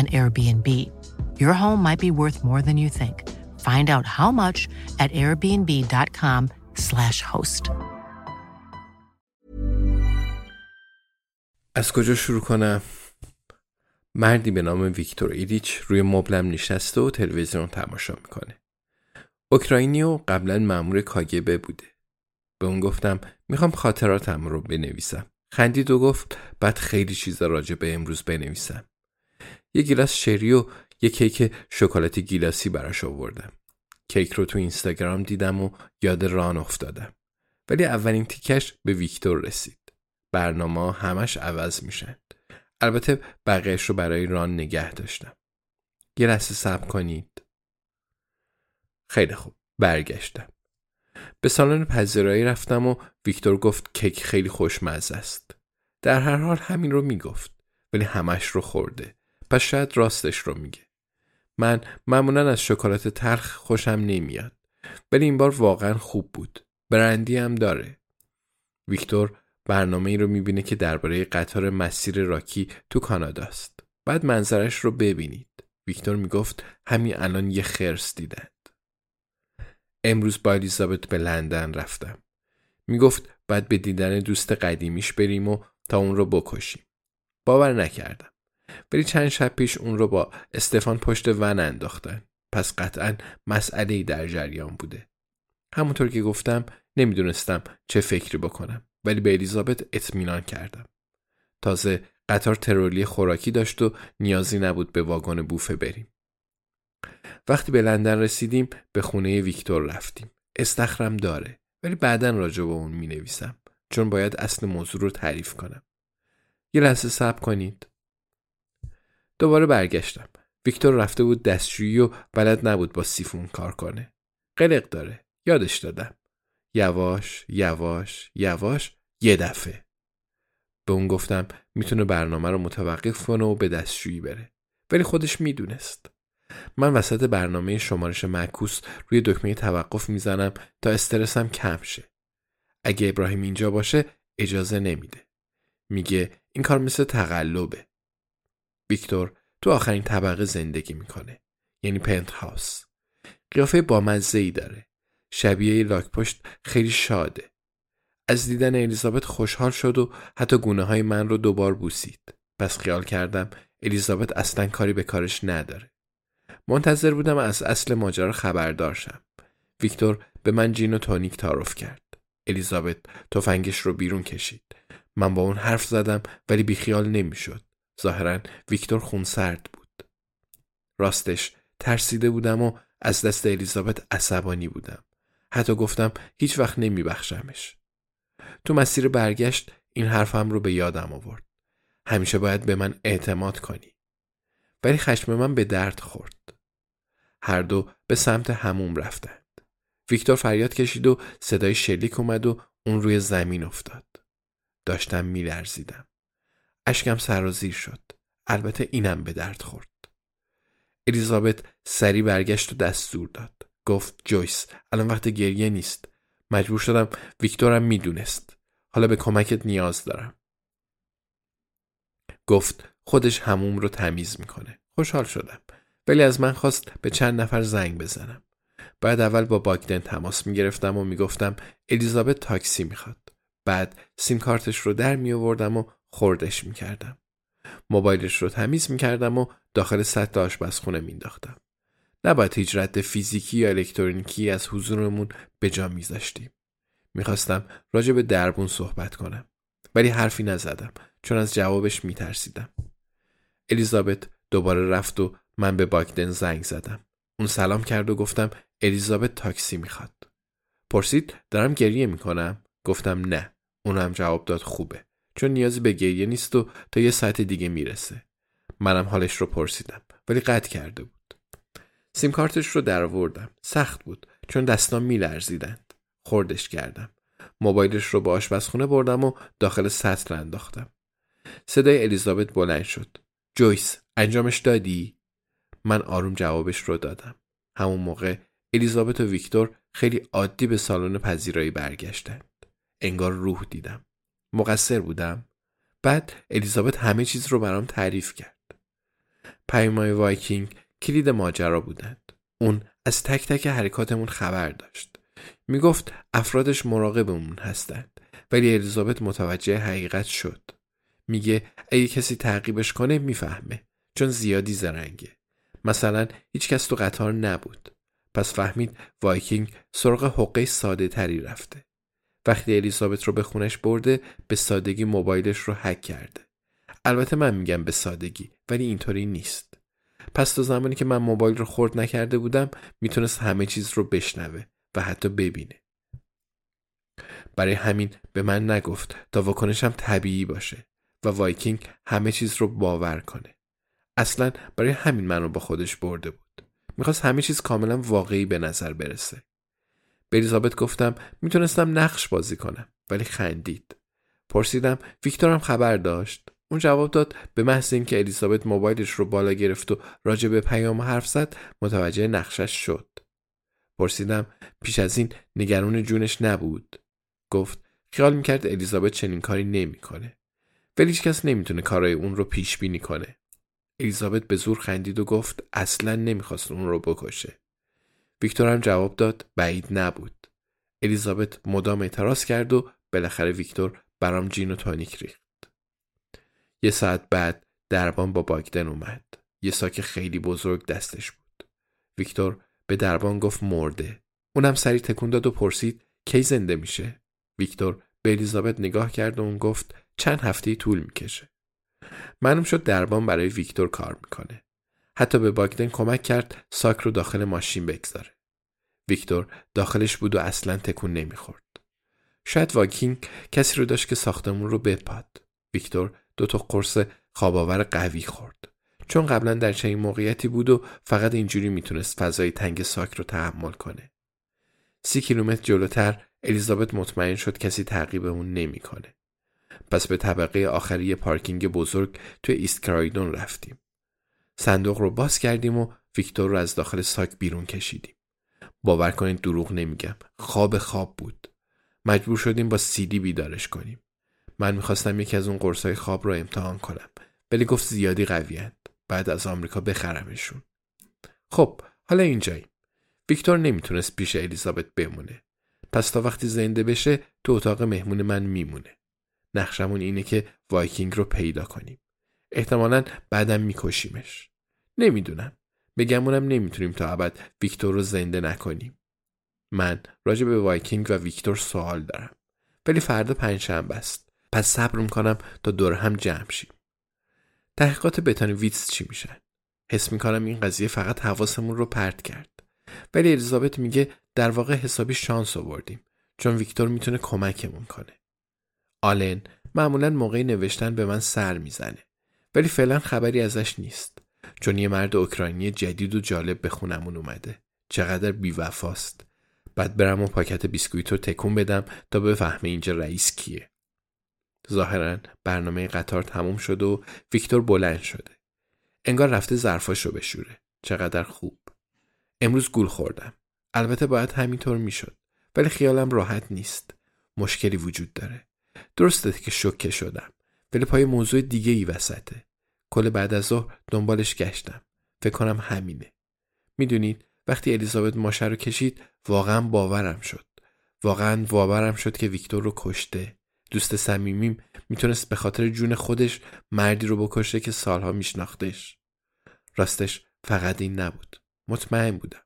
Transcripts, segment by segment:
an Airbnb. Your home might be worth more than you think. Find out how much at airbnb.com/slash host. از کجا شروع کنم؟ مردی به نام ویکتور ایلیچ روی مبلم نشسته و تلویزیون تماشا می‌کنه. اوکراینی و قبلا مأمور کاگبه بوده. به اون گفتم می‌خوام خاطراتم رو بنویسم. خندید و گفت بعد خیلی چیزا راجع به امروز بنویسم. یه گیلاس شری و یه کیک شکلاتی گیلاسی براش آوردم. کیک رو تو اینستاگرام دیدم و یاد ران افتادم. ولی اولین تیکش به ویکتور رسید. برنامه همش عوض میشن. البته بقیهش رو برای ران نگه داشتم. یه لحظه صبر کنید. خیلی خوب. برگشتم. به سالن پذیرایی رفتم و ویکتور گفت کیک خیلی خوشمزه است. در هر حال همین رو می‌گفت ولی همش رو خورده. پس شاید راستش رو میگه. من معمولا از شکلات تلخ خوشم نمیاد. ولی این بار واقعا خوب بود. برندی هم داره. ویکتور برنامه ای رو می‌بینه که درباره قطار مسیر راکی تو کاناداست. بعد منظرش رو ببینید. ویکتور می‌گفت همین الان یه خرس دیدن. امروز با الیزابت به لندن رفتم. می‌گفت باید به دیدن دوست قدیمیش بریم و تا اون رو بکشیم. باور نکردم. ولی چند شب پیش اون رو با استفان پشت ون انداختن. پس قطعا مسئله در جریان بوده. همونطور که گفتم نمی‌دونستم چه فکری بکنم. ولی به الیزابت اطمینان کردم. تازه قطار ترولی خوراکی داشت و نیازی نبود به واگن بوفه بریم. وقتی به لندن رسیدیم به خونه ویکتور رفتیم. استخرم داره ولی بعدا راجع به اون می نویسم چون باید اصل موضوع رو تعریف کنم. یه لحظه صبر کنید. دوباره برگشتم. ویکتور رفته بود دستشویی و بلد نبود با سیفون کار کنه. قلق داره. یادش دادم. یواش یواش یواش یه دفعه. به اون گفتم می‌تونه برنامه رو متوقف کنه و به دستشویی بره. ولی خودش می‌دونست. من وسط برنامه شمارش معکوس روی دکمه توقف می‌زنم تا استرسم کم شه. اگه ابراهیم اینجا باشه اجازه نمیده. میگه این کار مثل تقلبه. ویکتور تو آخرین طبقه زندگی می‌کنه. یعنی پنت هاوس. قیافه بامزه ای داره. شبیه لاک پشت خیلی شاده. از دیدن الیزابت خوشحال شد و حتی گونه های من رو دوبار بوسید. پس خیال کردم الیزابت اصلا کاری به کارش نداره. منتظر بودم از اصل ماجرا خبردار شم. ویکتور به من جین و تونیک تعارف کرد. الیزابت تفنگش رو بیرون کشید. من با اون حرف زدم ولی بیخیال نمی‌شد. ظاهرا ویکتور خونسرد بود. راستش ترسیده بودم و از دست الیزابت عصبانی بودم. حتی گفتم هیچ وقت بخشمش. تو مسیر برگشت این حرفم رو به یادم آورد. همیشه باید به من اعتماد کنی. ولی خشم من به درد خورد. هر دو به سمت هموم رفتند. ویکتور فریاد کشید و صدای شلیک اومد و اون روی زمین افتاد. داشتم میلرزیدم. اشکم سرازیر شد. البته اینم به درد خورد. الیزابت سری برگشت و دستور داد. گفت جویس الان وقت گریه نیست. مجبور شدم ویکتورم می‌دونست. حالا به کمکت نیاز دارم. گفت خودش هموم رو تمیز می‌کنه. خوشحال شدم. ولی از من خواست به چند نفر زنگ بزنم. بعد اول با باگدن تماس می‌گرفتم و می‌گفتم الیزابت تاکسی می‌خواد. بعد سیم کارتش رو در می آوردم و خوردش می کردم. موبایلش رو تمیز می کردم و داخل سطح آشپزخونه می انداختم. نباید هیچ رد فیزیکی یا الکترونیکی از حضورمون به جا میذاشتیم. می‌خواستم راجع به دربون صحبت کنم. ولی حرفی نزدم چون از جوابش میترسیدم. الیزابت دوباره رفت و من به باگدن زنگ زدم. اون سلام کرد و گفتم الیزابت تاکسی می‌خواد. پرسید دارم گریه می‌کنم؟ گفتم نه. اون هم جواب داد خوبه. چون نیازی به گریه نیست و تا یه ساعت دیگه می‌رسه. منم حالش رو پرسیدم ولی قطع کرده بود. سیم کارتش رو درآوردم. سخت بود چون دستام میلرزیدند. خوردش کردم. موبایلش رو به آشپزخونه بردم و داخل سطل انداختم. صدای الیزابت بلند شد. جویس انجامش دادی؟ من آروم جوابش رو دادم. همون موقع الیزابت و ویکتور خیلی عادی به سالن پذیرایی برگشتند. انگار روح دیدم. مقصر بودم. بعد الیزابت همه چیز رو برام تعریف کرد. پیمای وایکینگ کلید ماجرا بودند. اون از تک تک حرکاتمون خبر داشت. می‌گفت افرادش مراقبمون هستند ولی الیزابت متوجه حقیقت شد. میگه اگه کسی تعقیبش کنه می‌فهمه چون زیادی زرنگه. مثلا هیچ کس تو قطار نبود. پس فهمید وایکینگ سراغ حقه ساده تری رفته. وقتی الیزابت رو به خونش برده به سادگی موبایلش رو هک کرده. البته من میگم به سادگی ولی اینطوری نیست. پس تا زمانی که من موبایل رو خورد نکرده بودم می‌تونست همه چیز رو بشنوه و حتی ببینه. برای همین به من نگفت تا واکنشم طبیعی باشه و وایکینگ همه چیز رو باور کنه. اصلا برای همین منو با خودش برده بود. می‌خواست همه چیز کاملا واقعی به نظر برسه. به الیزابت گفتم می‌تونستم نقش بازی کنم ولی خندید. پرسیدم ویکتورم خبر داشت. اون جواب داد به محض اینکه الیزابت موبایلش رو بالا گرفت و راجع به پیام حرف زد متوجه نقشش شد. پرسیدم پیش از این نگران جونش نبود. گفت خیال می‌کرد الیزابت چنین کاری نمی‌کنه. ولی هیچ کس نمی‌تونه کارای اون رو پیش بینی کنه. الیزابت به زور خندید و گفت اصلا نمی‌خواست اون رو بکشه. ویکتور هم جواب داد بعید نبود. الیزابت مدام اعتراض کرد و بالاخره ویکتور برام جین و تانیک ریخت. یه ساعت بعد دربان با باگدن اومد. یه ساک خیلی بزرگ دستش بود. ویکتور به دربان گفت مرده. اونم سری تکون داد و پرسید کی زنده میشه؟ ویکتور به الیزابت نگاه کرد و اون گفت چند هفته طول می‌کشه. معلوم شد دربان برای ویکتور کار می‌کنه. حتی به باگدن کمک کرد ساک رو داخل ماشین بگذاره. ویکتور داخلش بود و اصلا تکون نمی‌خورد. شاید واکینگ کسی رو داشت که ساختمون رو بپاد. ویکتور دو تا قرص خواباور قوی خورد. چون قبلا در چنین موقعیتی بود و فقط اینجوری می‌تونست فضای تنگ ساک رو تحمل کنه. سی کیلومتر جلوتر الیزابت مطمئن شد کسی تعقیب اون نمی‌کنه. پس به طبقه آخری پارکینگ بزرگ توی ایست کرایدون رفتیم. صندوق رو باز کردیم و ویکتور رو از داخل ساک بیرون کشیدیم. باور کنید دروغ نمیگم. خواب خواب بود. مجبور شدیم با سیدی بیدارش کنیم. من می‌خواستم یکی از اون قرصای خواب رو امتحان کنم. ولی گفت زیادی قویند. بعد از آمریکا بخرمشون. خب حالا اینجاییم. ویکتور نمی‌تونست پیش الیزابت بمونه. پس تا وقتی زنده بشه تو اتاق مهمون من میمونه. نقشمون اینه که وایکینگ رو پیدا کنیم. احتمالا بعدم میکشیمش. نمی‌دونم. بگمونم نمی‌تونیم تا ابد ویکتور رو زنده نکنیم. من راجع به وایکینگ و ویکتور سوال دارم. ولی فردا پنجشنبه است. پس صبر می‌کنم تا دور هم جمع شیم. تحقیقات بتانی ویتس چی میشن؟ حس می‌کنم این قضیه فقط حواسمون رو پرت کرد. ولی الیزابت میگه در واقع حسابی شانس آوردیم چون ویکتور می‌تونه کمکمون کنه. آلن معمولا موقع نوشتن به من سر می‌زنه ولی فعلا خبری ازش نیست. چون یه مرد اوکراینی جدید و جالب به خونمون اومده. چقدر بیوفاست. بعد برم و پاکت بیسکویت رو تکون بدم تا بفهمه اینجا رئیس کیه. ظاهرا برنامه قطار تموم شد و ویکتور بلند شده. انگار رفته ظرفاش رو بشوره. چقدر خوب. امروز گول خوردم. البته باید همینطور می‌شد. ولی خیالم راحت نیست. مشکلی وجود داره. درسته که شوکه شدم. ولی پای موضوع دیگه ای وسطه. کل بعد از ظهر دنبالش گشتم. فکر کنم همینه. می‌دونید وقتی الیزابت ماشه رو کشید واقعا باورم شد. واقعا باورم شد که ویکتور رو کشته. دوست صمیمیم می‌تونست به خاطر جون خودش مردی رو بکشه که سالها میشناختش. راستش فقط این نبود. مطمئن بودم.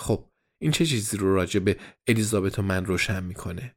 خب این چه چیزی رو راجع به الیزابت و من روشن می‌کنه؟